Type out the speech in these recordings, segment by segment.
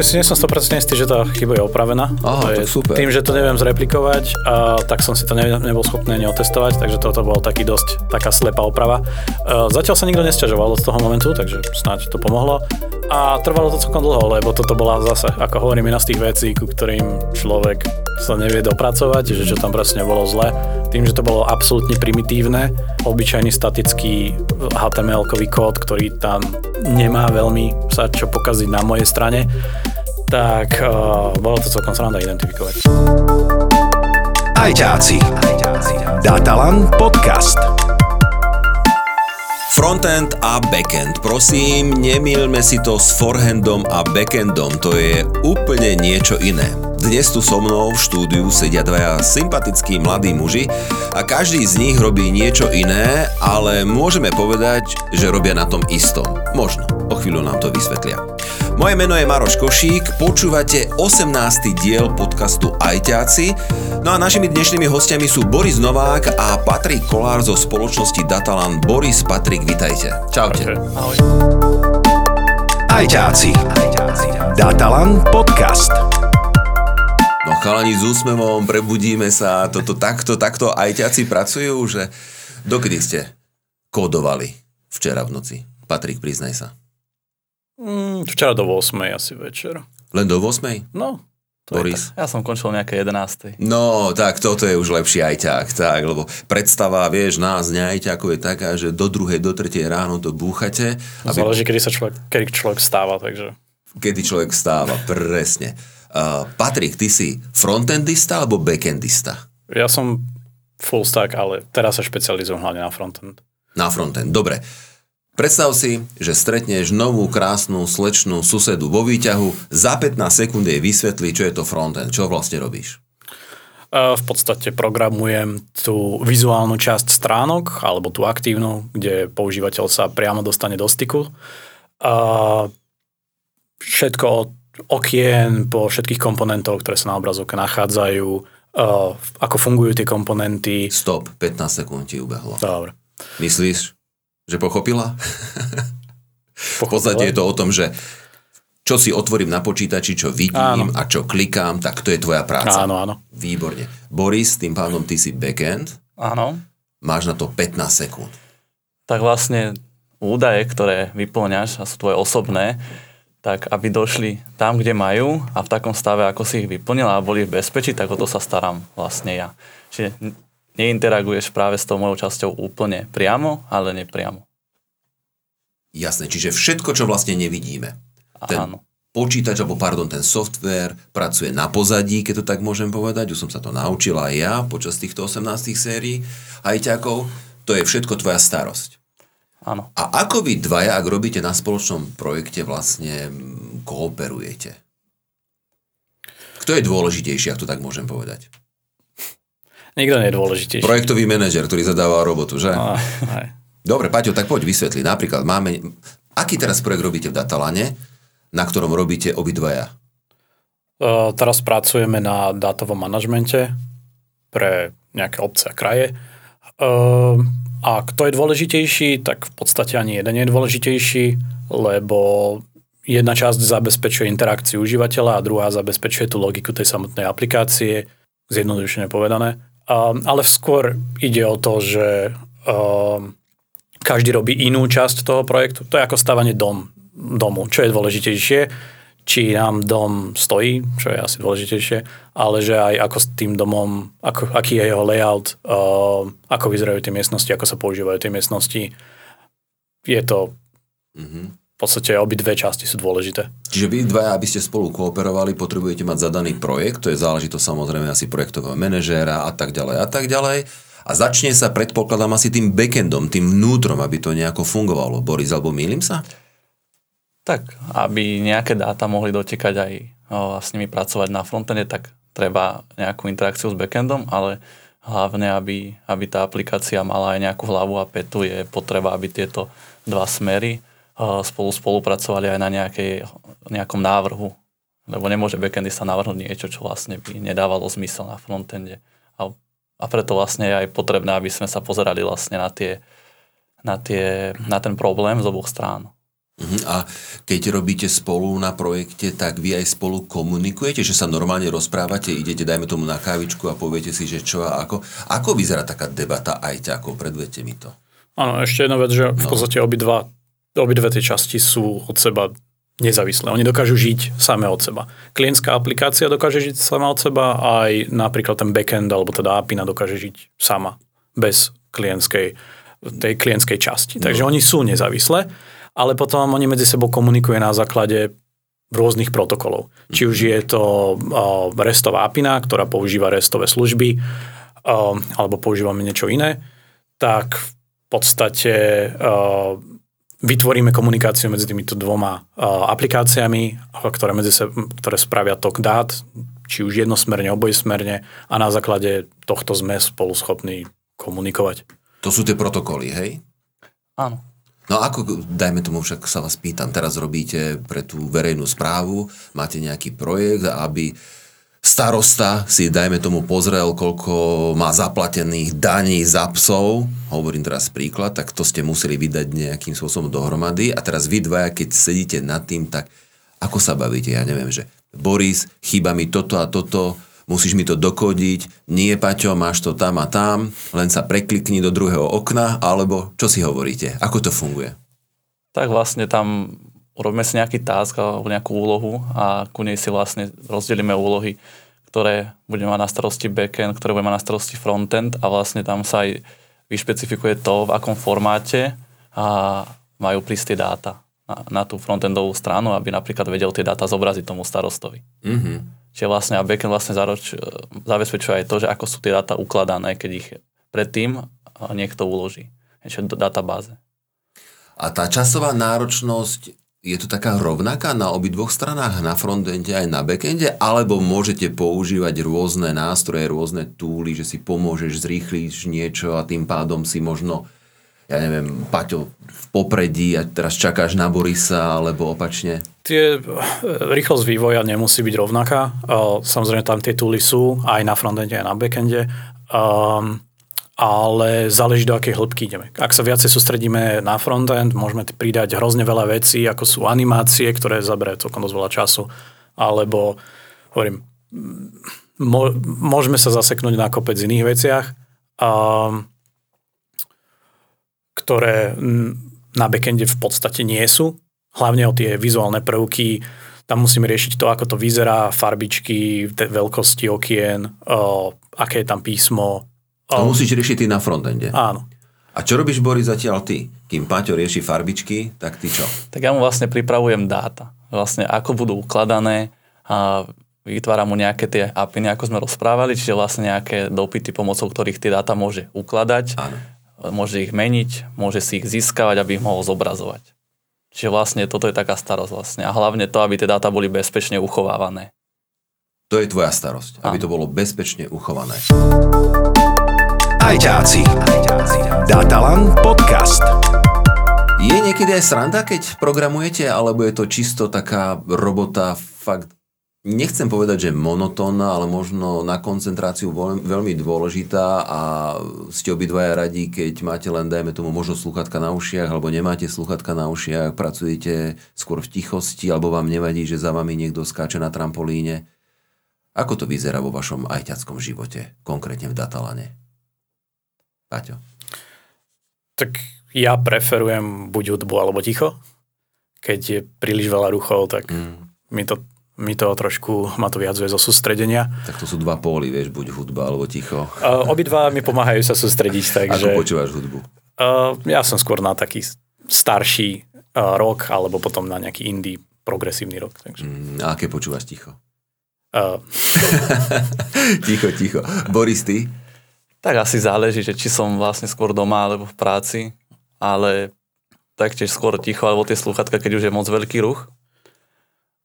ešte si nie som 100% istý, že tá chyba je opravená. Aha, je, super. Tým, že to neviem zreplikovať, a, tak som si to ne, nebol schopný ani otestovať, takže toto bol taký dosť taká slepá oprava. A, zatiaľ sa nikto nesťažoval od toho momentu, takže snáď to pomohlo. A trvalo to celkom dlho, lebo toto bola zase, ako hovorím, jedna z tých vecí, ku ktorým človek sa nevie dopracovať, že čo tam presne bolo zle. Tým, že to bolo absolútne primitívne, obyčajný statický HTML-kový kód, ktorý tam nemá veľmi sa čo pokaziť na mojej strane, tak uh, bolo to celkom sranda identifikovať. Ajťáci. Datalan podcast. Frontend a backend. Prosím, nemýlme si to s forehandom a backendom. To je úplne niečo iné. Dnes tu so mnou v štúdiu sedia dvaja sympatickí mladí muži a každý z nich robí niečo iné, ale môžeme povedať, že robia na tom istom. Možno. O chvíľu nám to vysvetlia. Moje meno je Maroš Košík, počúvate 18. diel podcastu Ajťáci. No a našimi dnešnými hostiami sú Boris Novák a Patrik Kolár zo spoločnosti Datalan. Boris, Patrik, vitajte. Čaute. Ahoj. Ajťáci. Datalan podcast. No chalani s úsmevom, prebudíme sa, toto takto, takto ajťaci pracujú, že dokedy ste kódovali včera v noci? Patrik, priznaj sa. Mm, včera do 8 asi večer. Len do 8? No, to Boris? Ja som končil nejaké 11. No, tak toto je už lepší ajťák, tak, lebo predstava, vieš, nás, neajťákov je taká, že do druhej, do tretej ráno to búchate, je. Záleží, kedy sa človek, kedy človek stáva, takže... kedy človek stáva, presne. Uh, Patrik, ty si frontendista alebo backendista? Ja som full stack, ale teraz sa špecializujem hlavne na frontend. Na frontend, dobre. Predstav si, že stretneš novú krásnu slečnú susedu vo výťahu, za 15 sekúnd jej vysvetlí, čo je to frontend, čo vlastne robíš. A V podstate programujem tú vizuálnu časť stránok, alebo tú aktívnu, kde používateľ sa priamo dostane do styku. A všetko od okien po všetkých komponentov, ktoré sa na obrazovke nachádzajú, a ako fungujú tie komponenty. Stop, 15 sekúnd ti ubehlo. Dobre. Myslíš, že pochopila? v podstate je to o tom, že čo si otvorím na počítači, čo vidím Áno. a čo klikám, tak to je tvoja práca. Áno, áno. Výborne. Boris, tým pádom ty si backend, Áno. máš na to 15 sekúnd. Tak vlastne údaje, ktoré vyplňaš a sú tvoje osobné, tak aby došli tam, kde majú a v takom stave, ako si ich vyplnil a boli v bezpečí, tak o to sa starám vlastne ja. Čiže neinteraguješ práve s tou mojou časťou úplne priamo, ale nepriamo. Jasné, čiže všetko, čo vlastne nevidíme. Ten Áno. počítač, alebo pardon, ten software pracuje na pozadí, keď to tak môžem povedať. Už som sa to naučil aj ja počas týchto 18 sérií ajťakov. To je všetko tvoja starosť. Áno. A ako vy dvaja, ak robíte na spoločnom projekte, vlastne kooperujete? Kto je dôležitejší, ak to tak môžem povedať? Nikto nie je dôležitejší. Projektový manažer, ktorý zadáva robotu, že? Á, aj. Dobre, Paťo, tak poď vysvetliť. Napríklad máme... Aký teraz projekt robíte v Datalane, na ktorom robíte obidvaja? Uh, teraz pracujeme na dátovom manažmente pre nejaké obce a kraje. Uh, a kto je dôležitejší, tak v podstate ani jeden je dôležitejší, lebo jedna časť zabezpečuje interakciu užívateľa a druhá zabezpečuje tú logiku tej samotnej aplikácie, zjednodušene povedané. Uh, ale skôr ide o to, že uh, každý robí inú časť toho projektu. To je ako stavanie dom, domu. Čo je dôležitejšie? Či nám dom stojí, čo je asi dôležitejšie, ale že aj ako s tým domom, ako, aký je jeho layout, uh, ako vyzerajú tie miestnosti, ako sa používajú tie miestnosti. Je to v podstate obidve časti sú dôležité. Čiže vy dvaja, aby ste spolu kooperovali, potrebujete mať zadaný projekt, to je záležitosť samozrejme asi projektového manažéra a tak ďalej a tak ďalej. A začne sa, predpokladám, asi tým backendom, tým vnútrom, aby to nejako fungovalo. Boris, alebo mýlim sa? Tak, aby nejaké dáta mohli dotekať aj o, a s nimi pracovať na frontende, tak treba nejakú interakciu s backendom, ale hlavne, aby, aby tá aplikácia mala aj nejakú hlavu a petu, je potreba, aby tieto dva smery spolu spolupracovali aj na nejakej, nejakom návrhu. Lebo nemôže backendista navrhnúť niečo, čo vlastne by nedávalo zmysel na frontende. A, a preto vlastne je aj potrebné, aby sme sa pozerali vlastne na, tie, na, tie, na ten problém z oboch strán. Mhm. A keď robíte spolu na projekte, tak vy aj spolu komunikujete, že sa normálne rozprávate, idete, dajme tomu na kávičku a poviete si, že čo a ako. Ako vyzerá taká debata aj ťako? Predvedte mi to. Áno, ešte jedna vec, že v No. podstate obidva, obidve tie časti sú od seba nezávislé. Oni dokážu žiť same od seba. Klientská aplikácia dokáže žiť sama od seba, aj napríklad ten backend, alebo teda API dokáže žiť sama, bez klientskej, tej klientskej časti. Takže oni sú nezávislé, ale potom oni medzi sebou komunikujú na základe rôznych protokolov. Či už je to uh, restová API, ktorá používa restové služby, uh, alebo používame niečo iné, tak v podstate uh, vytvoríme komunikáciu medzi týmito dvoma uh, aplikáciami, uh, ktoré, medzi se, ktoré spravia tok dát, či už jednosmerne, obojsmerne a na základe tohto sme spolu schopní komunikovať. To sú tie protokoly, hej? Áno. No ako, dajme tomu, však sa vás pýtam, teraz robíte pre tú verejnú správu, máte nejaký projekt, aby starosta si, dajme tomu, pozrel, koľko má zaplatených daní za psov, hovorím teraz príklad, tak to ste museli vydať nejakým spôsobom dohromady. A teraz vy dvaja, keď sedíte nad tým, tak ako sa bavíte, ja neviem, že Boris, chýba mi toto a toto, musíš mi to dokodiť, nie Paťo, máš to tam a tam, len sa preklikni do druhého okna, alebo čo si hovoríte, ako to funguje? Tak vlastne tam urobíme si nejaký task alebo nejakú úlohu a ku nej si vlastne rozdelíme úlohy, ktoré budeme mať na starosti backend, ktoré budeme mať na starosti frontend a vlastne tam sa aj vyšpecifikuje to, v akom formáte a majú prísť tie dáta na, na tú frontendovú stranu, aby napríklad vedel tie dáta zobraziť tomu starostovi. Mhm. Čiže vlastne a backend vlastne zaroč, zabezpečuje aj to, že ako sú tie dáta ukladané, keď ich predtým niekto uloží. Čiže do databáze. A tá časová náročnosť je to taká rovnaká na obidvoch stranách, na frontende aj na backende, alebo môžete používať rôzne nástroje, rôzne túly, že si pomôžeš, zrýchliš niečo a tým pádom si možno, ja neviem, Paťo v popredí a teraz čakáš na Borisa, alebo opačne. Tie, e, rýchlosť vývoja nemusí byť rovnaká. E, Samozrejme tam tie tooly sú aj na frontende, aj na backende. Um, ale záleží do akej hĺbky ideme. Ak sa viacej sústredíme na frontend, môžeme pridať hrozne veľa vecí, ako sú animácie, ktoré zaberajú celkom dosť veľa času, alebo hovorím, môžeme sa zaseknúť na kopec iných veciach, um, ktoré na backende v podstate nie sú. Hlavne o tie vizuálne prvky, tam musíme riešiť to, ako to vyzerá, farbičky, veľkosti okien, o, aké je tam písmo. To O, musíš riešiť ty na frontende. áno. A čo robíš, Boris, zatiaľ ty? Kým Paťo rieši farbičky, tak ty čo? Tak ja mu vlastne pripravujem dáta. Vlastne ako budú ukladané a vytváram mu nejaké tie API, ako sme rozprávali, čiže vlastne nejaké dopity, pomocou ktorých tie dáta môže ukladať, Áno. môže ich meniť, môže si ich získavať, aby ich mohol zobrazovať. Čiže vlastne toto je taká starosť vlastne. A hlavne to, aby tie dáta boli bezpečne uchovávané. To je tvoja starosť, aby Áno. to bolo bezpečne uchované. Ajťáci. Datalan podcast. Je niekedy aj sranda, keď programujete, alebo je to čisto taká robota fakt, nechcem povedať, že monotónna, ale možno na koncentráciu veľ- veľmi dôležitá a ste obidvaja radi, keď máte len, dajme tomu, možno sluchatka na ušiach, alebo nemáte sluchatka na ušiach, pracujete skôr v tichosti, alebo vám nevadí, že za vami niekto skáče na trampolíne. Ako to vyzerá vo vašom ajťackom živote, konkrétne v Datalane? Paťo. Tak ja preferujem buď hudbu alebo ticho. Keď je príliš veľa ruchov, tak Mm. mi to, mi to trošku, ma to vyhadzuje zo sústredenia. Tak to sú dva póly, vieš, buď hudba alebo ticho. Uh, obidva mi pomáhajú sa sústrediť, takže... Ako počúvaš hudbu? Uh, ja som skôr na taký starší uh, rok, alebo potom na nejaký indie progresívny rok. Takže, Mm, a aké počúvaš ticho? uh, ticho, ticho. Boris, ty? Tak asi záleží, že či som vlastne skôr doma alebo v práci, ale taktiež skôr ticho, alebo tie sluchatka, keď už je moc veľký ruch.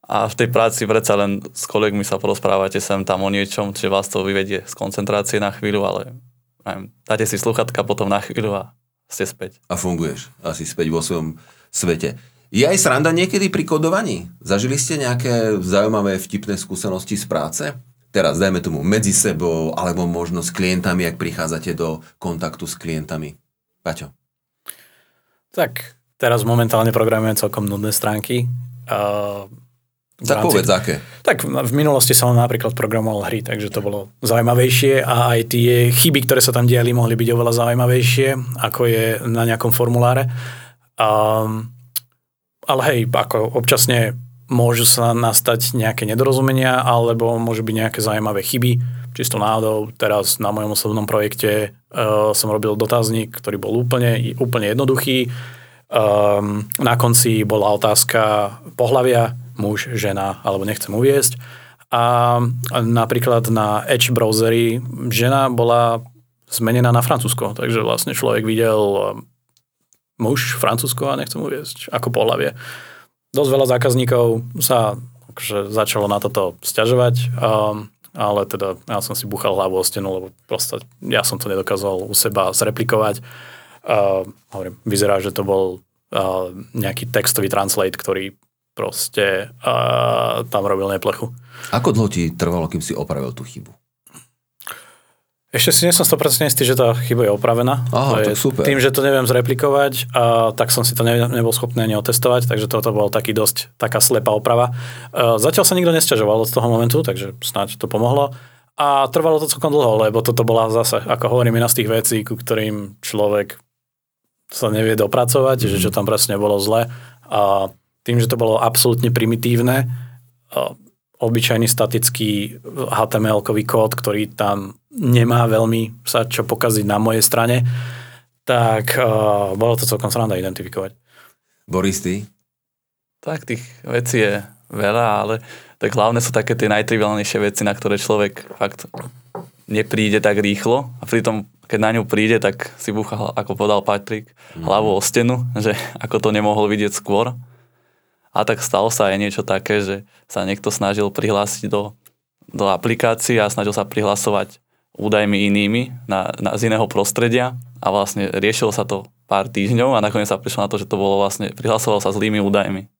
A v tej práci predsa len s kolegmi sa porozprávate sem tam o niečom, čiže vás to vyvedie z koncentrácie na chvíľu, ale neviem, dáte si sluchatka potom na chvíľu a ste späť. A funguješ asi späť vo svojom svete. Je aj sranda niekedy pri kodovaní? Zažili ste nejaké zaujímavé vtipné skúsenosti z práce? Teraz dajme tomu medzi sebou, alebo možno s klientami, ak prichádzate do kontaktu s klientami. Paťo. tak teraz momentálne programujeme celkom nudné stránky. Uh, Tak povedz, aké. Tak v minulosti som napríklad programoval hry, takže to bolo zaujímavejšie a aj tie chyby, ktoré sa tam diali, mohli byť oveľa zaujímavejšie, ako je na nejakom formuláre. Um, ale hej, ako občasne môžu sa nastať nejaké nedorozumenia, alebo môžu byť nejaké zaujímavé chyby, čisto náhodou. Teraz na mojom osobnom projekte uh, som robil dotazník, ktorý bol úplne, úplne jednoduchý. Um, na konci bola otázka pohlavia, muž, žena, alebo nechcem uviesť. A napríklad na Edge browseri žena bola zmenená na Francúzsko, takže vlastne človek videl um, muž, Francúzsko a nechcem uviesť ako pohlavie. Dosť veľa zákazníkov sa akože začalo na toto stiažovať, um, ale teda ja som si buchal hlavu o stenu, lebo proste ja som to nedokázal u seba zreplikovať. Uh, hovorím, vyzerá, že to bol uh, nejaký textový translate, ktorý proste uh, tam robil neplechu. Ako dlho ti trvalo, kým si opravil tú chybu? Ešte si nie som 100% istý, že tá chyba je opravená. Aha, To je tak super. Tým, že to neviem zreplikovať, a tak som si to ne, nebol schopný ani otestovať, takže toto bol taký dosť taká slepá oprava. Uh, zatiaľ sa nikto nesťažoval od toho momentu, takže snáď to pomohlo. A trvalo to celkom dlho, lebo toto bola zase, ako hovorím, jedna z tých vecí, ku ktorým človek sa nevie dopracovať, mm. že čo tam presne bolo zle. A tým, že to bolo absolútne primitívne, obyčajný statický HTML-kový kód, ktorý tam nemá veľmi sa čo pokaziť na mojej strane, tak uh, bolo to celkom sranda identifikovať. Boris, ty? Tak tých vecí je veľa, ale tak hlavne sú také tie najtriviálnejšie veci, na ktoré človek fakt nepríde tak rýchlo a pritom keď na ňu príde, tak si búcha, ako povedal Patrick, hlavu o stenu, že ako to nemohol vidieť skôr. A tak stalo sa aj niečo také, že sa niekto snažil prihlásiť do, do aplikácie a snažil sa prihlasovať údajmi inými na, na, z iného prostredia a vlastne riešilo sa to pár týždňov a nakoniec sa prišlo na to, že to bolo vlastne, prihlasoval sa zlými údajmi.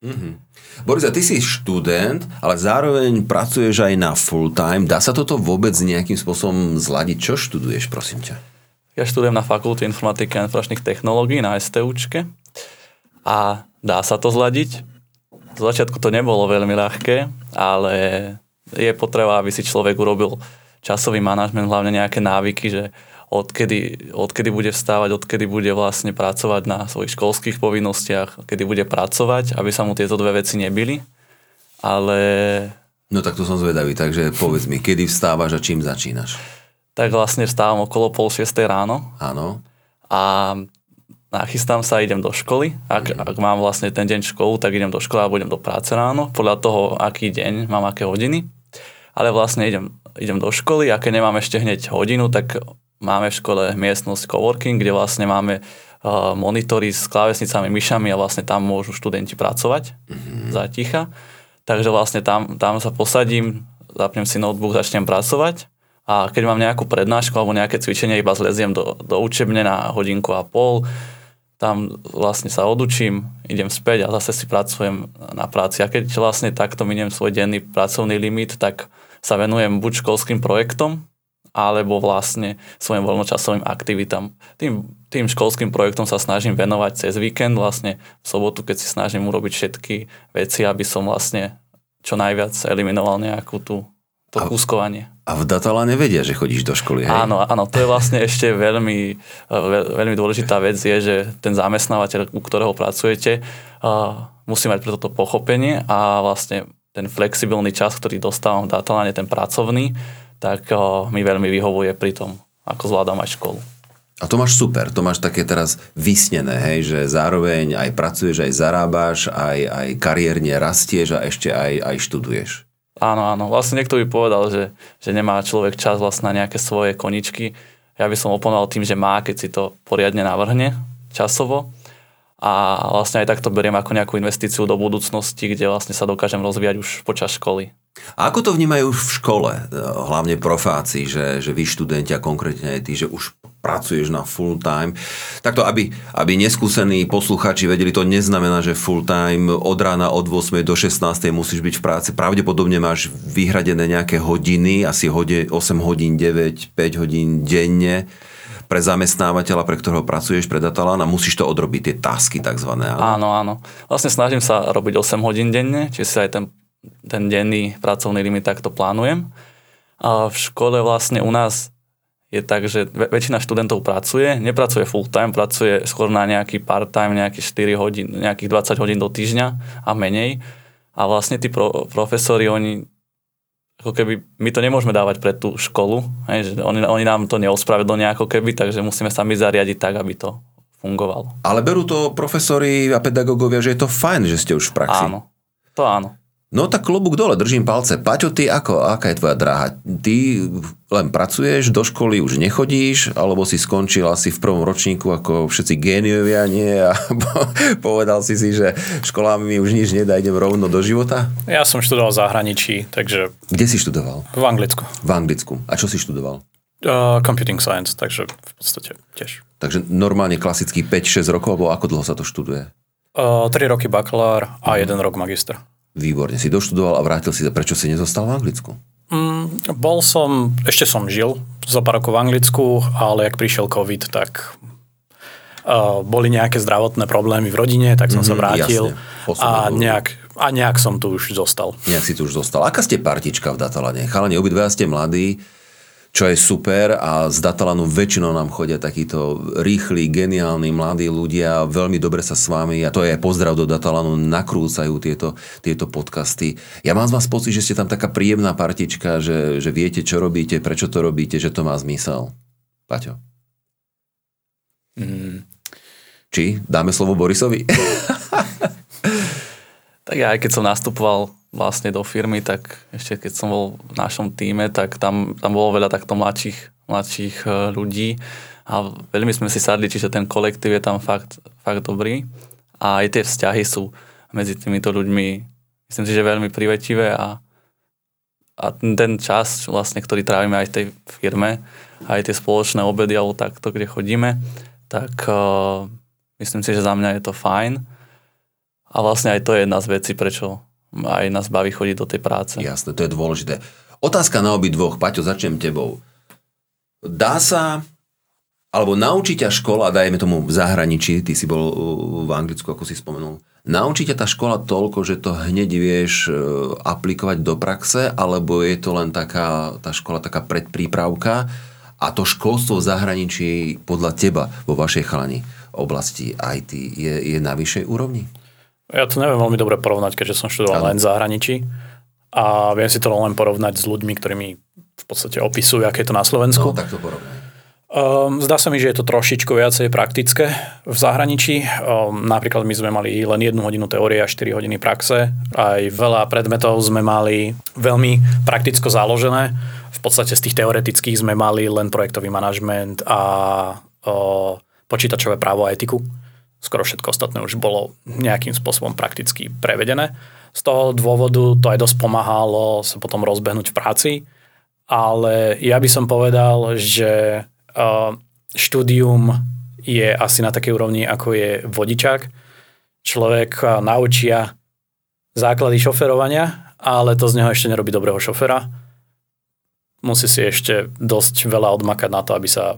Mhm. Boris, a ty si študent, ale zároveň pracuješ aj na full time. Dá sa toto vôbec nejakým spôsobom zladiť? Čo študuješ, prosím ťa? Ja študujem na Fakulte informatiky a informačných technológií na STUčke a dá sa to zladiť. Z začiatku to nebolo veľmi ľahké, ale je potreba, aby si človek urobil časový manažment, hlavne nejaké návyky, že odkedy, odkedy bude vstávať, odkedy bude vlastne pracovať na svojich školských povinnostiach, kedy bude pracovať, aby sa mu tieto dve veci nebili. Ale No tak to som zvedavý, takže povedz mi, kedy vstávaš a čím začínaš? tak vlastne vstávam okolo pol šiestej ráno Áno. a nachystám sa, idem do školy. Ak, ak mám vlastne ten deň školu, tak idem do školy a budem do práce ráno, podľa toho, aký deň mám, aké hodiny. Ale vlastne idem, idem do školy a keď nemám ešte hneď hodinu, tak máme v škole miestnosť coworking, kde vlastne máme uh, monitory s klávesnicami, myšami a vlastne tam môžu študenti pracovať mm-hmm. za ticha. Takže vlastne tam, tam sa posadím, zapnem si notebook, začnem pracovať a keď mám nejakú prednášku alebo nejaké cvičenie, iba zleziem do, do učebne na hodinku a pol, tam vlastne sa odučím, idem späť a zase si pracujem na práci. A keď vlastne takto miniem svoj denný pracovný limit, tak sa venujem buď školským projektom, alebo vlastne svojim voľnočasovým aktivitám. Tým, tým školským projektom sa snažím venovať cez víkend, vlastne v sobotu, keď si snažím urobiť všetky veci, aby som vlastne čo najviac eliminoval nejakú tú, to A- kúskovanie. A v Datalane vedia, že chodíš do školy, hej? Áno, áno, to je vlastne ešte veľmi, veľ, veľmi dôležitá vec je, že ten zamestnávateľ, u ktorého pracujete, uh, musí mať pre toto pochopenie a vlastne ten flexibilný čas, ktorý dostávam v Datalane, ten pracovný, tak uh, mi veľmi vyhovuje pri tom, ako zvládam aj školu. A to máš super, to máš také teraz vysnené, hej, že zároveň aj pracuješ, aj zarábaš, aj, aj kariérne rastieš a ešte aj, aj študuješ. Áno, áno. Vlastne niekto by povedal, že, že nemá človek čas vlastne na nejaké svoje koničky. Ja by som oponoval tým, že má, keď si to poriadne navrhne časovo. A vlastne aj tak to beriem ako nejakú investíciu do budúcnosti, kde vlastne sa dokážem rozvíjať už počas školy. A ako to vnímajú v škole, e, hlavne profáci, že, že vy študenti a konkrétne aj ty, že už pracuješ na full time. Takto, aby, aby neskúsení posluchači vedeli, to neznamená, že full time od rána od 8 do 16 musíš byť v práci. Pravdepodobne máš vyhradené nejaké hodiny, asi hode, 8 hodín, 9, 5 hodín denne. pre zamestnávateľa, pre ktorého pracuješ, pre Datalan a musíš to odrobiť, tie tasky. Ale... Áno, áno. Vlastne snažím sa robiť 8 hodín denne, čiže si aj ten, ten denný pracovný limit takto plánujem. A v škole vlastne u nás je tak, že väčšina študentov pracuje, nepracuje full time, pracuje skôr na nejaký part time, nejakých 4 hodín, nejakých 20 hodín do týždňa a menej. A vlastne tí pro, profesori, oni ako keby, my to nemôžeme dávať pre tú školu, hej, že oni, oni nám to neospravedlnia ako keby, takže musíme sa my zariadiť tak, aby to fungovalo. Ale berú to profesori a pedagógovia, že je to fajn, že ste už v praxi. Áno, to áno. No tak klobúk dole, držím palce. Paťo, ty ako, aká je tvoja dráha? Ty len pracuješ, do školy už nechodíš, alebo si skončil asi v prvom ročníku ako všetci géniovia, nie? A povedal si si, že škola mi už nič nedá, idem rovno do života? Ja som študoval v zahraničí, takže... Kde si študoval? V Anglicku. V Anglicku. A čo si študoval? Uh, computing science, takže v podstate tiež. Takže normálne klasický 5-6 rokov, alebo ako dlho sa to študuje? Uh, 3 roky bakalár a mm. 1 rok magister. Výborne. Si doštudoval a vrátil si sa. Prečo si nezostal v Anglicku? Mm, bol som, ešte som žil za pár rokov v Anglicku, ale jak prišiel COVID, tak uh, boli nejaké zdravotné problémy v rodine, tak som mm-hmm, sa mhm, vrátil a nejak, a nejak som tu už zostal. Nejak si tu už zostal. Aká ste partička v Datalane? Chalani, obidva ste mladí, čo je super a z Datalanu väčšinou nám chodia takíto rýchli, geniálni, mladí ľudia, veľmi dobre sa s vami, a to je aj pozdrav do Datalanu, nakrúcajú tieto, tieto podcasty. Ja mám z vás pocit, že ste tam taká príjemná partička, že, že viete, čo robíte, prečo to robíte, že to má zmysel. Paťo. Mm. Či dáme slovo Borisovi? tak ja aj keď som nastupoval vlastne do firmy, tak ešte keď som bol v našom týme, tak tam, tam bolo veľa takto mladších, mladších e, ľudí a veľmi sme si sadli, čiže ten kolektív je tam fakt, fakt dobrý a aj tie vzťahy sú medzi týmito ľuďmi myslím si, že veľmi privetivé a, a ten čas, vlastne, ktorý trávime aj v tej firme, aj tie spoločné obedy alebo takto, kde chodíme, tak uh, myslím si, že za mňa je to fajn. A vlastne aj to je jedna z vecí, prečo aj nás baví chodiť do tej práce. Jasné, to je dôležité. Otázka na obi dvoch. Paťo, začnem tebou. Dá sa, alebo naučí ťa škola, dajme tomu v zahraničí, ty si bol v Anglicku, ako si spomenul, naučí ťa tá škola toľko, že to hneď vieš e, aplikovať do praxe, alebo je to len taká, tá škola taká predprípravka a to školstvo v zahraničí podľa teba vo vašej chalani oblasti IT je, je na vyššej úrovni? Ja to neviem veľmi dobre porovnať, keďže som študoval len v zahraničí. A viem si to len porovnať s ľuďmi, ktorí mi v podstate opisujú, aké je to na Slovensku. No, tak to porovnaj. Um, zdá sa mi, že je to trošičku viacej praktické v zahraničí. Um, napríklad my sme mali len jednu hodinu teórie a 4 hodiny praxe. Aj veľa predmetov sme mali veľmi prakticko založené. V podstate z tých teoretických sme mali len projektový manažment a uh, počítačové právo a etiku skoro všetko ostatné už bolo nejakým spôsobom prakticky prevedené. Z toho dôvodu to aj dosť pomáhalo sa potom rozbehnúť v práci, ale ja by som povedal, že štúdium je asi na takej úrovni, ako je vodičák. Človek naučia základy šoferovania, ale to z neho ešte nerobí dobrého šofera. Musí si ešte dosť veľa odmakať na to, aby sa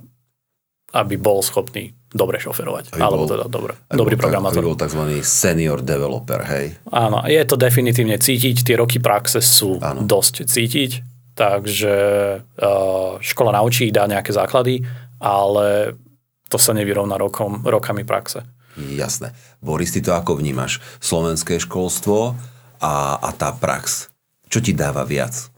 aby bol schopný dobre šoferovať. Aby alebo bol, teda dobre, dobrý bol, programátor. Aby bol tzv. senior developer, hej? Áno, je to definitívne cítiť, tie roky praxe sú Áno. dosť cítiť, takže uh, škola naučí, dá nejaké základy, ale to sa nevyrovná rokom, rokami praxe. Jasné. Boris, ty to ako vnímaš? Slovenské školstvo a, a tá prax. Čo ti dáva viac?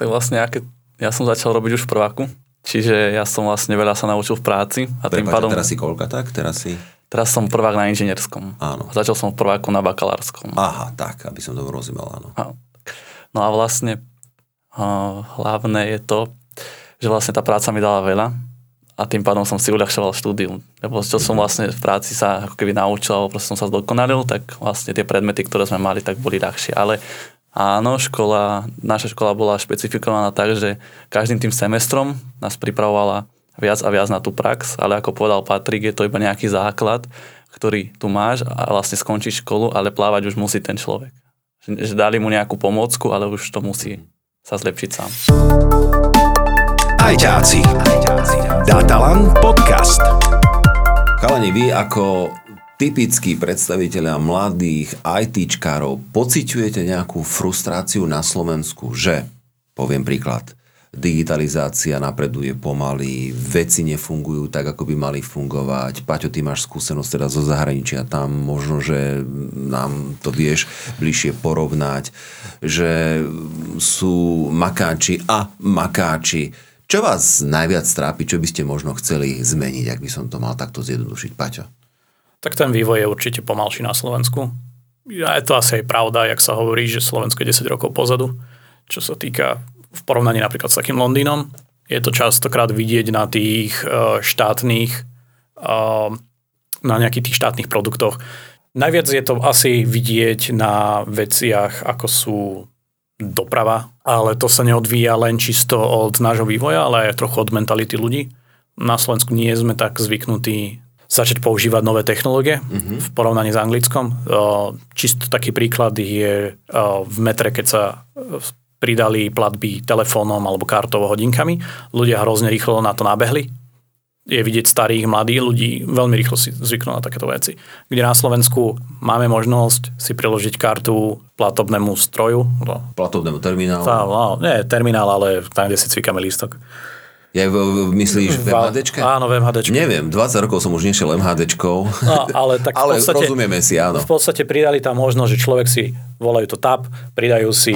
Tak vlastne, aké, ja som začal robiť už v prváku, Čiže ja som vlastne veľa sa naučil v práci. A tým pádom... teraz si koľka tak? Teraz si... Teraz som prvák na inžinierskom. Áno. Začal som v prváku na bakalárskom. Aha, tak, aby som to rozumel, áno. No a vlastne uh, hlavné je to, že vlastne tá práca mi dala veľa a tým pádom som si uľahčoval štúdium. Lebo čo som mhm. vlastne v práci sa ako keby naučil, alebo proste som sa zdokonalil, tak vlastne tie predmety, ktoré sme mali, tak boli ľahšie. Ale Áno, škola, naša škola bola špecifikovaná tak, že každým tým semestrom nás pripravovala viac a viac na tú prax, ale ako povedal Patrik, je to iba nejaký základ, ktorý tu máš a vlastne skončíš školu, ale plávať už musí ten človek. Že, že dali mu nejakú pomôcku, ale už to musí sa zlepšiť sám. Ajťáci. Datalan podcast. Chalani, vy ako typickí predstaviteľa mladých ITčkárov pociťujete nejakú frustráciu na Slovensku, že, poviem príklad, digitalizácia napreduje pomaly, veci nefungujú tak, ako by mali fungovať. Paťo, ty máš skúsenosť teda zo zahraničia, tam možno, že nám to vieš bližšie porovnať, že sú makáči a makáči. Čo vás najviac trápi, čo by ste možno chceli zmeniť, ak by som to mal takto zjednodušiť, Paťo? Tak ten vývoj je určite pomalší na Slovensku. A je to asi aj pravda, jak sa hovorí, že Slovensko je 10 rokov pozadu, čo sa týka v porovnaní napríklad s takým Londýnom. Je to častokrát vidieť na tých uh, štátnych, uh, na nejakých tých štátnych produktoch. Najviac je to asi vidieť na veciach, ako sú doprava, ale to sa neodvíja len čisto od nášho vývoja, ale aj trochu od mentality ľudí. Na Slovensku nie sme tak zvyknutí začať používať nové technológie mm-hmm. v porovnaní s Anglickom. Čisto taký príklad je v metre, keď sa pridali platby telefónom alebo kartou hodinkami. Ľudia hrozne rýchlo na to nabehli. Je vidieť starých, mladých ľudí, veľmi rýchlo si zvyknú na takéto veci. Kde na Slovensku máme možnosť si priložiť kartu platobnému stroju. Platobnému terminálu? Tá, no, nie terminál, ale tam, kde si cvikáme lístok. Ja myslíš v MHDčke? Áno, v MHDčke. Neviem, 20 rokov som už nešiel MHDčkou. No, ale tak ale v podstate, rozumieme si, áno. V podstate pridali tam možnosť, že človek si, volajú to TAP, pridajú si,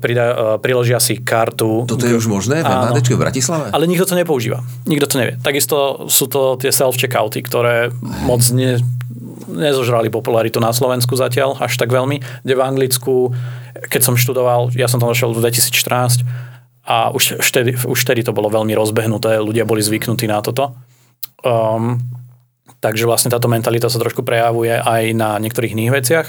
prida, priložia si kartu. Toto je už možné v MHDčke v Bratislave? Ale nikto to nepoužíva. Nikto to nevie. Takisto sú to tie self-checkouty, ktoré moc ne, nezožrali popularitu na Slovensku zatiaľ, až tak veľmi. Kde v Anglicku, keď som študoval, ja som tam došiel v 2014, a už vtedy, už vtedy to bolo veľmi rozbehnuté, ľudia boli zvyknutí na toto. Um, takže vlastne táto mentalita sa trošku prejavuje aj na niektorých iných veciach,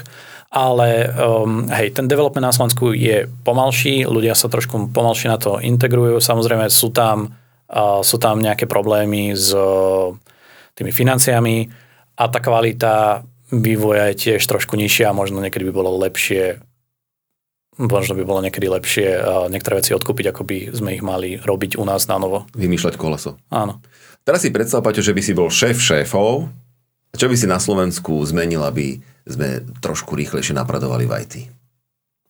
ale um, hej, ten development na Slovensku je pomalší, ľudia sa trošku pomalšie na to integrujú, samozrejme sú tam, uh, sú tam nejaké problémy s uh, tými financiami a tá kvalita vývoja je tiež trošku nižšia a možno niekedy by bolo lepšie možno by bolo niekedy lepšie niektoré veci odkúpiť, ako by sme ich mali robiť u nás na novo. Vymýšľať koleso. Áno. Teraz si predstav, Paťo, že by si bol šéf šéfov. Čo by si na Slovensku zmenil, aby sme trošku rýchlejšie napredovali v IT?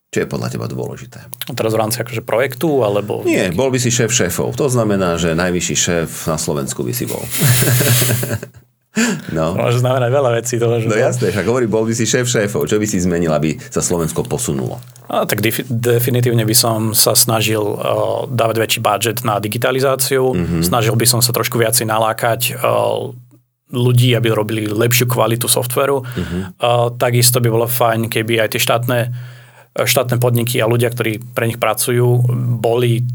Čo je podľa teba dôležité? A teraz v rámci akože projektu, alebo... Nie, bol by si šéf šéfov. To znamená, že najvyšší šéf na Slovensku by si bol. No. To môže znamenať veľa vecí. To môže no jasné, však hovorí, bol by si šéf šéfov. Čo by si zmenil, aby sa Slovensko posunulo? A, tak def- definitívne by som sa snažil uh, dávať väčší budget na digitalizáciu. Mm-hmm. Snažil by som sa trošku viacej nalákať uh, ľudí, aby robili lepšiu kvalitu softveru. Mm-hmm. Uh, takisto by bolo fajn, keby aj tie štátne, štátne podniky a ľudia, ktorí pre nich pracujú, boli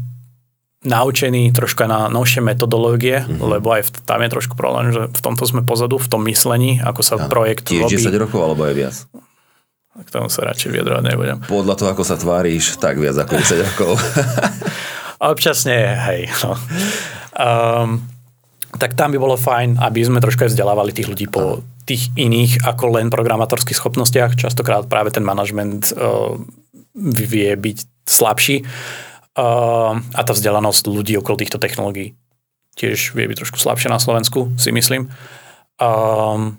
naučení trošku na novšie metodológie, mm-hmm. lebo aj v, tam je trošku problém, že v tomto sme pozadu, v tom myslení, ako sa ja, projekt tiež robí. 10 rokov alebo aj viac? K tomu sa radšej vyjadrovať nebudem. Podľa toho, ako sa tváriš, tak viac ako 10 rokov. Občas nie, hej. No. Um, tak tam by bolo fajn, aby sme trošku aj vzdelávali tých ľudí po tých iných ako len programátorských schopnostiach. Častokrát práve ten manažment uh, vie byť slabší a tá vzdelanosť ľudí okolo týchto technológií tiež vie byť trošku slabšia na Slovensku, si myslím. Um,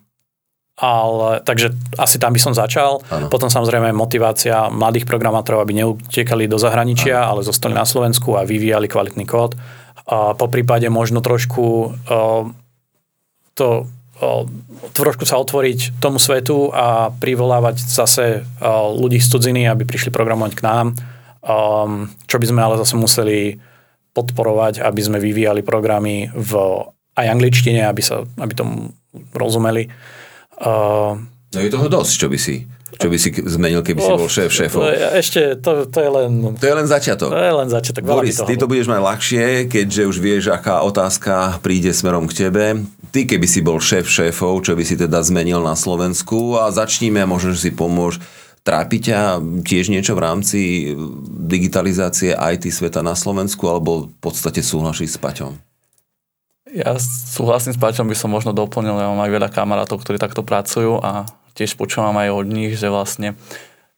ale, takže asi tam by som začal. Ano. Potom samozrejme motivácia mladých programátorov, aby neutekali do zahraničia, ano. ale zostali na Slovensku a vyvíjali kvalitný kód. A po prípade možno trošku uh, to uh, trošku sa otvoriť tomu svetu a privolávať zase uh, ľudí z cudziny, aby prišli programovať k nám um, čo by sme ale zase museli podporovať, aby sme vyvíjali programy v aj angličtine, aby, sa, aby tomu rozumeli. Uh, no je toho dosť, čo by si čo by si zmenil, keby si bol šéf šéfov? Ešte, to, to je len... To je len začiatok. To je len začiatok. Boris, ty to budeš mať ľahšie, keďže už vieš, aká otázka príde smerom k tebe. Ty, keby si bol šéf šéfov, čo by si teda zmenil na Slovensku a začníme, možno, že si pomôž Trápi ťa tiež niečo v rámci digitalizácie IT sveta na Slovensku, alebo v podstate súhlasíš s Paťom? Ja súhlasím s Paťom, by som možno doplnil, ja mám aj veľa kamarátov, ktorí takto pracujú a tiež počúvam aj od nich, že vlastne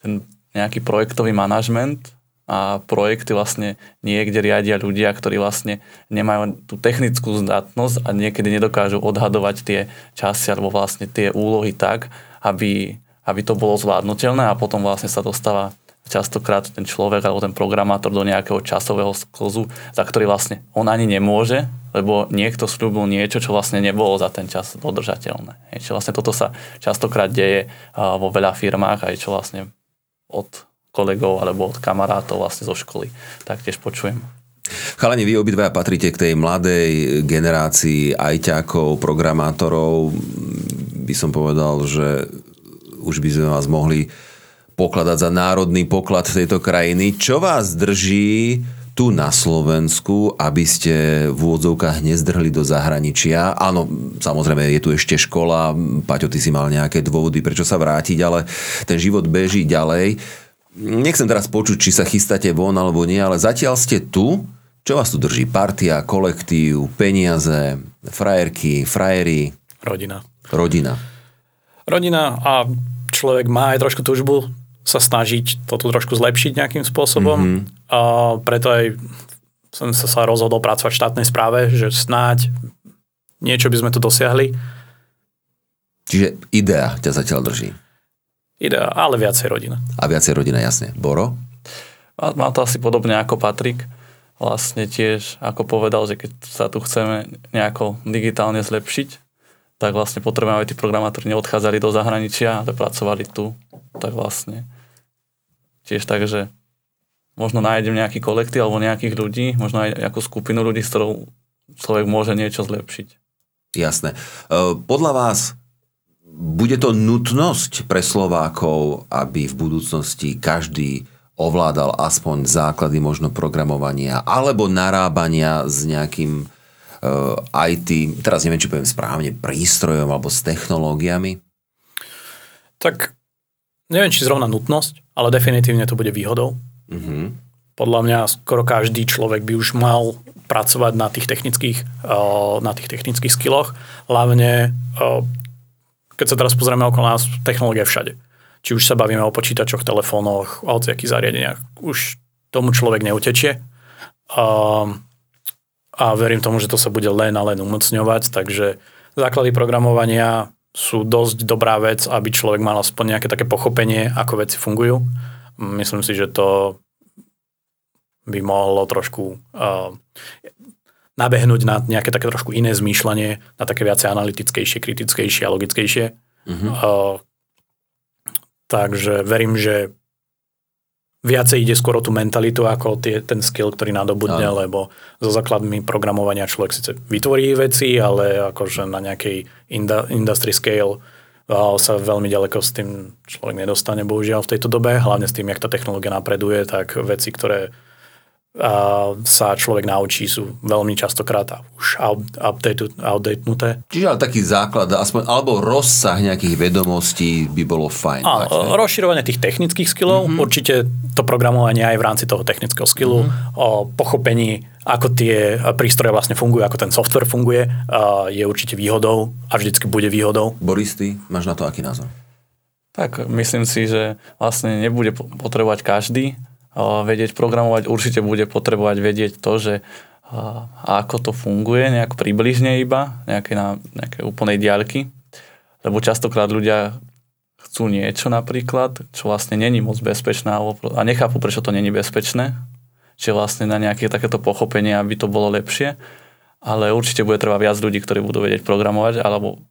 ten nejaký projektový manažment a projekty vlastne niekde riadia ľudia, ktorí vlastne nemajú tú technickú zdatnosť a niekedy nedokážu odhadovať tie časy alebo vlastne tie úlohy tak, aby, aby to bolo zvládnutelné a potom vlastne sa dostáva častokrát ten človek alebo ten programátor do nejakého časového sklzu, za ktorý vlastne on ani nemôže, lebo niekto slúbil niečo, čo vlastne nebolo za ten čas dodržateľné. Čo vlastne toto sa častokrát deje vo veľa firmách, aj čo vlastne od kolegov alebo od kamarátov vlastne zo školy. Taktiež počujem. Chalani, vy obidvaja patríte k tej mladej generácii ajťákov, programátorov. By som povedal, že už by sme vás mohli pokladať za národný poklad tejto krajiny. Čo vás drží tu na Slovensku, aby ste v úvodzovkách nezdrhli do zahraničia. Áno, samozrejme, je tu ešte škola, Paťo, ty si mal nejaké dôvody, prečo sa vrátiť, ale ten život beží ďalej. Nechcem teraz počuť, či sa chystáte von alebo nie, ale zatiaľ ste tu. Čo vás tu drží? Partia, kolektív, peniaze, frajerky, frajeri? Rodina. Rodina. Rodina a človek má aj trošku túžbu sa snažiť to tu trošku zlepšiť nejakým spôsobom. Mm-hmm. A preto aj som sa, sa rozhodol pracovať v štátnej správe, že snáď niečo by sme tu dosiahli. Čiže idea ťa zatiaľ drží. Idea, ale viacej rodina. A viacej rodina, jasne. Boro? Má, má to asi podobne ako Patrik. Vlastne tiež, ako povedal, že keď sa tu chceme nejako digitálne zlepšiť, tak vlastne potrebujeme, aby tí programátori neodchádzali do zahraničia, ale pracovali tu. Tak vlastne tiež tak, že možno nájdem nejaký kolektív alebo nejakých ľudí, možno aj nejakú skupinu ľudí, s ktorou človek môže niečo zlepšiť. Jasné. E, podľa vás bude to nutnosť pre Slovákov, aby v budúcnosti každý ovládal aspoň základy možno programovania alebo narábania s nejakým IT, teraz neviem, či poviem správne, prístrojom alebo s technológiami? Tak neviem, či zrovna nutnosť, ale definitívne to bude výhodou. Uh-huh. Podľa mňa skoro každý človek by už mal pracovať na tých technických, uh, na tých technických skilloch, hlavne uh, keď sa teraz pozrieme okolo nás, technológia všade. Či už sa bavíme o počítačoch, telefónoch, o hociakých zariadeniach, už tomu človek neutečie. A, a verím tomu, že to sa bude len a len umocňovať, takže základy programovania sú dosť dobrá vec, aby človek mal aspoň nejaké také pochopenie, ako veci fungujú. Myslím si, že to by mohlo trošku uh, nabehnúť na nejaké také trošku iné zmýšľanie, na také viacej analytickejšie, kritickejšie a logickejšie. Uh-huh. Uh, takže verím, že viacej ide skôr o tú mentalitu ako tie, ten skill, ktorý nadobudne, uh-huh. lebo so základmi programovania človek síce vytvorí veci, ale akože na nejakej inda, industry scale sa veľmi ďaleko s tým človek nedostane, bohužiaľ v tejto dobe, hlavne s tým, jak tá technológia napreduje, tak veci, ktoré a sa človek naučí, sú veľmi častokrát už outdatenuté. Čiže ale taký základ, aspoň, alebo rozsah nejakých vedomostí by bolo fajn. A, rozširovanie tých technických skillov, mm-hmm. určite to programovanie aj v rámci toho technického skillu, mm-hmm. o pochopení, ako tie prístroje vlastne fungujú, ako ten software funguje, je určite výhodou a vždycky bude výhodou. Boris, ty máš na to aký názor? Tak myslím si, že vlastne nebude potrebovať každý, vedieť programovať, určite bude potrebovať vedieť to, že ako to funguje, nejak približne iba, nejaké, na, nejaké úplnej diaľky. Lebo častokrát ľudia chcú niečo napríklad, čo vlastne není moc bezpečné a nechápu, prečo to není bezpečné. Čiže vlastne na nejaké takéto pochopenie, aby to bolo lepšie. Ale určite bude treba viac ľudí, ktorí budú vedieť programovať alebo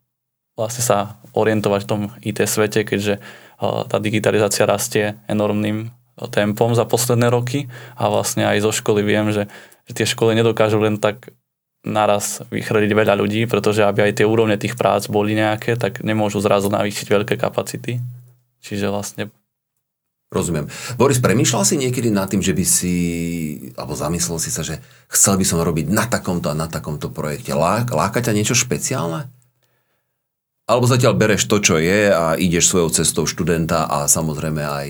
vlastne sa orientovať v tom IT svete, keďže tá digitalizácia rastie enormným tempom za posledné roky a vlastne aj zo školy viem, že, že tie školy nedokážu len tak naraz vychrliť veľa ľudí, pretože aby aj tie úrovne tých prác boli nejaké, tak nemôžu zrazu navýšiť veľké kapacity. Čiže vlastne Rozumiem. Boris, premýšľal si niekedy nad tým, že by si, alebo zamyslel si sa, že chcel by som robiť na takomto a na takomto projekte. Lá, láka ťa niečo špeciálne? Alebo zatiaľ bereš to, čo je a ideš svojou cestou študenta a samozrejme aj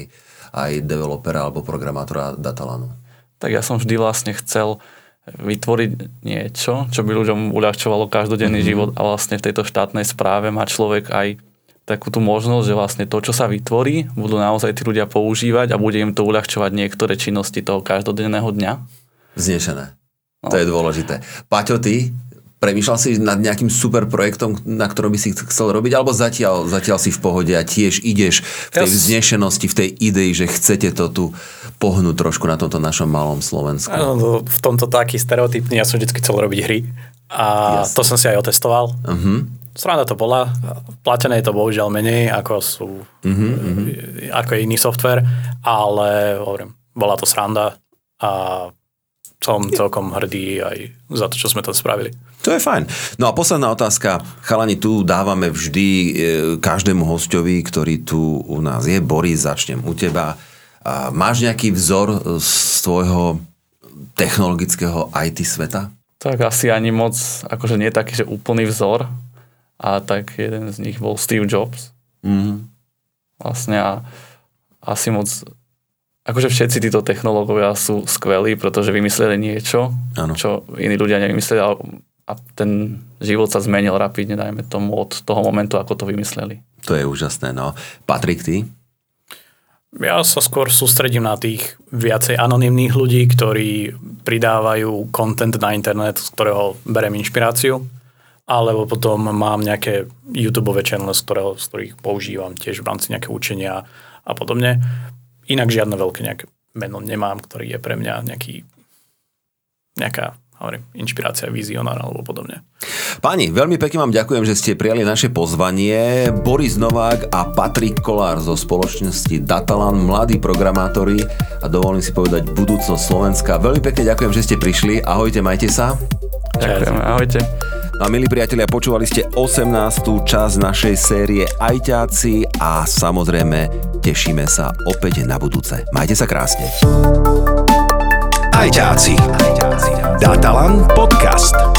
aj developera alebo programátora Datalanu? Tak ja som vždy vlastne chcel vytvoriť niečo, čo by ľuďom uľahčovalo každodenný mm-hmm. život a vlastne v tejto štátnej správe má človek aj takú tú možnosť, že vlastne to, čo sa vytvorí, budú naozaj tí ľudia používať a bude im to uľahčovať niektoré činnosti toho každodenného dňa. Znešené. No. To je dôležité. Paťo, ty premýšľal si nad nejakým super projektom, na ktorom by si chcel robiť, alebo zatiaľ, zatiaľ si v pohode a tiež ideš v tej ja vznešenosti, v tej idei, že chcete to tu pohnúť trošku na tomto našom malom Slovensku? Áno, v tomto taký stereotypný, ja som vždy chcel robiť hry a Jasne. to som si aj otestoval. Uh-huh. Sranda to bola, platené je to bohužiaľ menej, ako sú uh-huh, ako je iný software, ale hovorím, bola to sranda a som celkom hrdý aj za to, čo sme tam spravili. To je fajn. No a posledná otázka. Chalani, tu dávame vždy e, každému hostovi, ktorý tu u nás je. Boris, začnem u teba. A máš nejaký vzor z tvojho technologického IT sveta? Tak asi ani moc, akože nie taký, že úplný vzor, a tak jeden z nich bol Steve Jobs. Mm. Vlastne a asi moc akože všetci títo technológovia sú skvelí, pretože vymysleli niečo, ano. čo iní ľudia nevymysleli a ten život sa zmenil rapidne, dajme tomu, od toho momentu, ako to vymysleli. To je úžasné, no. Patrik, ty? Ja sa skôr sústredím na tých viacej anonimných ľudí, ktorí pridávajú content na internet, z ktorého berem inšpiráciu alebo potom mám nejaké YouTube channel, z, ktorého, z ktorých používam tiež v rámci nejakého učenia a podobne. Inak žiadne veľké nejaké meno nemám, ktorý je pre mňa nejaký, nejaká hovorím, inšpirácia, vizionár alebo podobne. Páni, veľmi pekne vám ďakujem, že ste prijali naše pozvanie. Boris Novák a Patrik Kolár zo spoločnosti Datalan, mladí programátori a dovolím si povedať budúcnosť Slovenska. Veľmi pekne ďakujem, že ste prišli. Ahojte, majte sa. Ďakujem, ahojte. No a milí priatelia, počúvali ste 18. časť našej série Ajťáci a samozrejme tešíme sa opäť na budúce. Majte sa krásne. Ajťáci. Datalan podcast.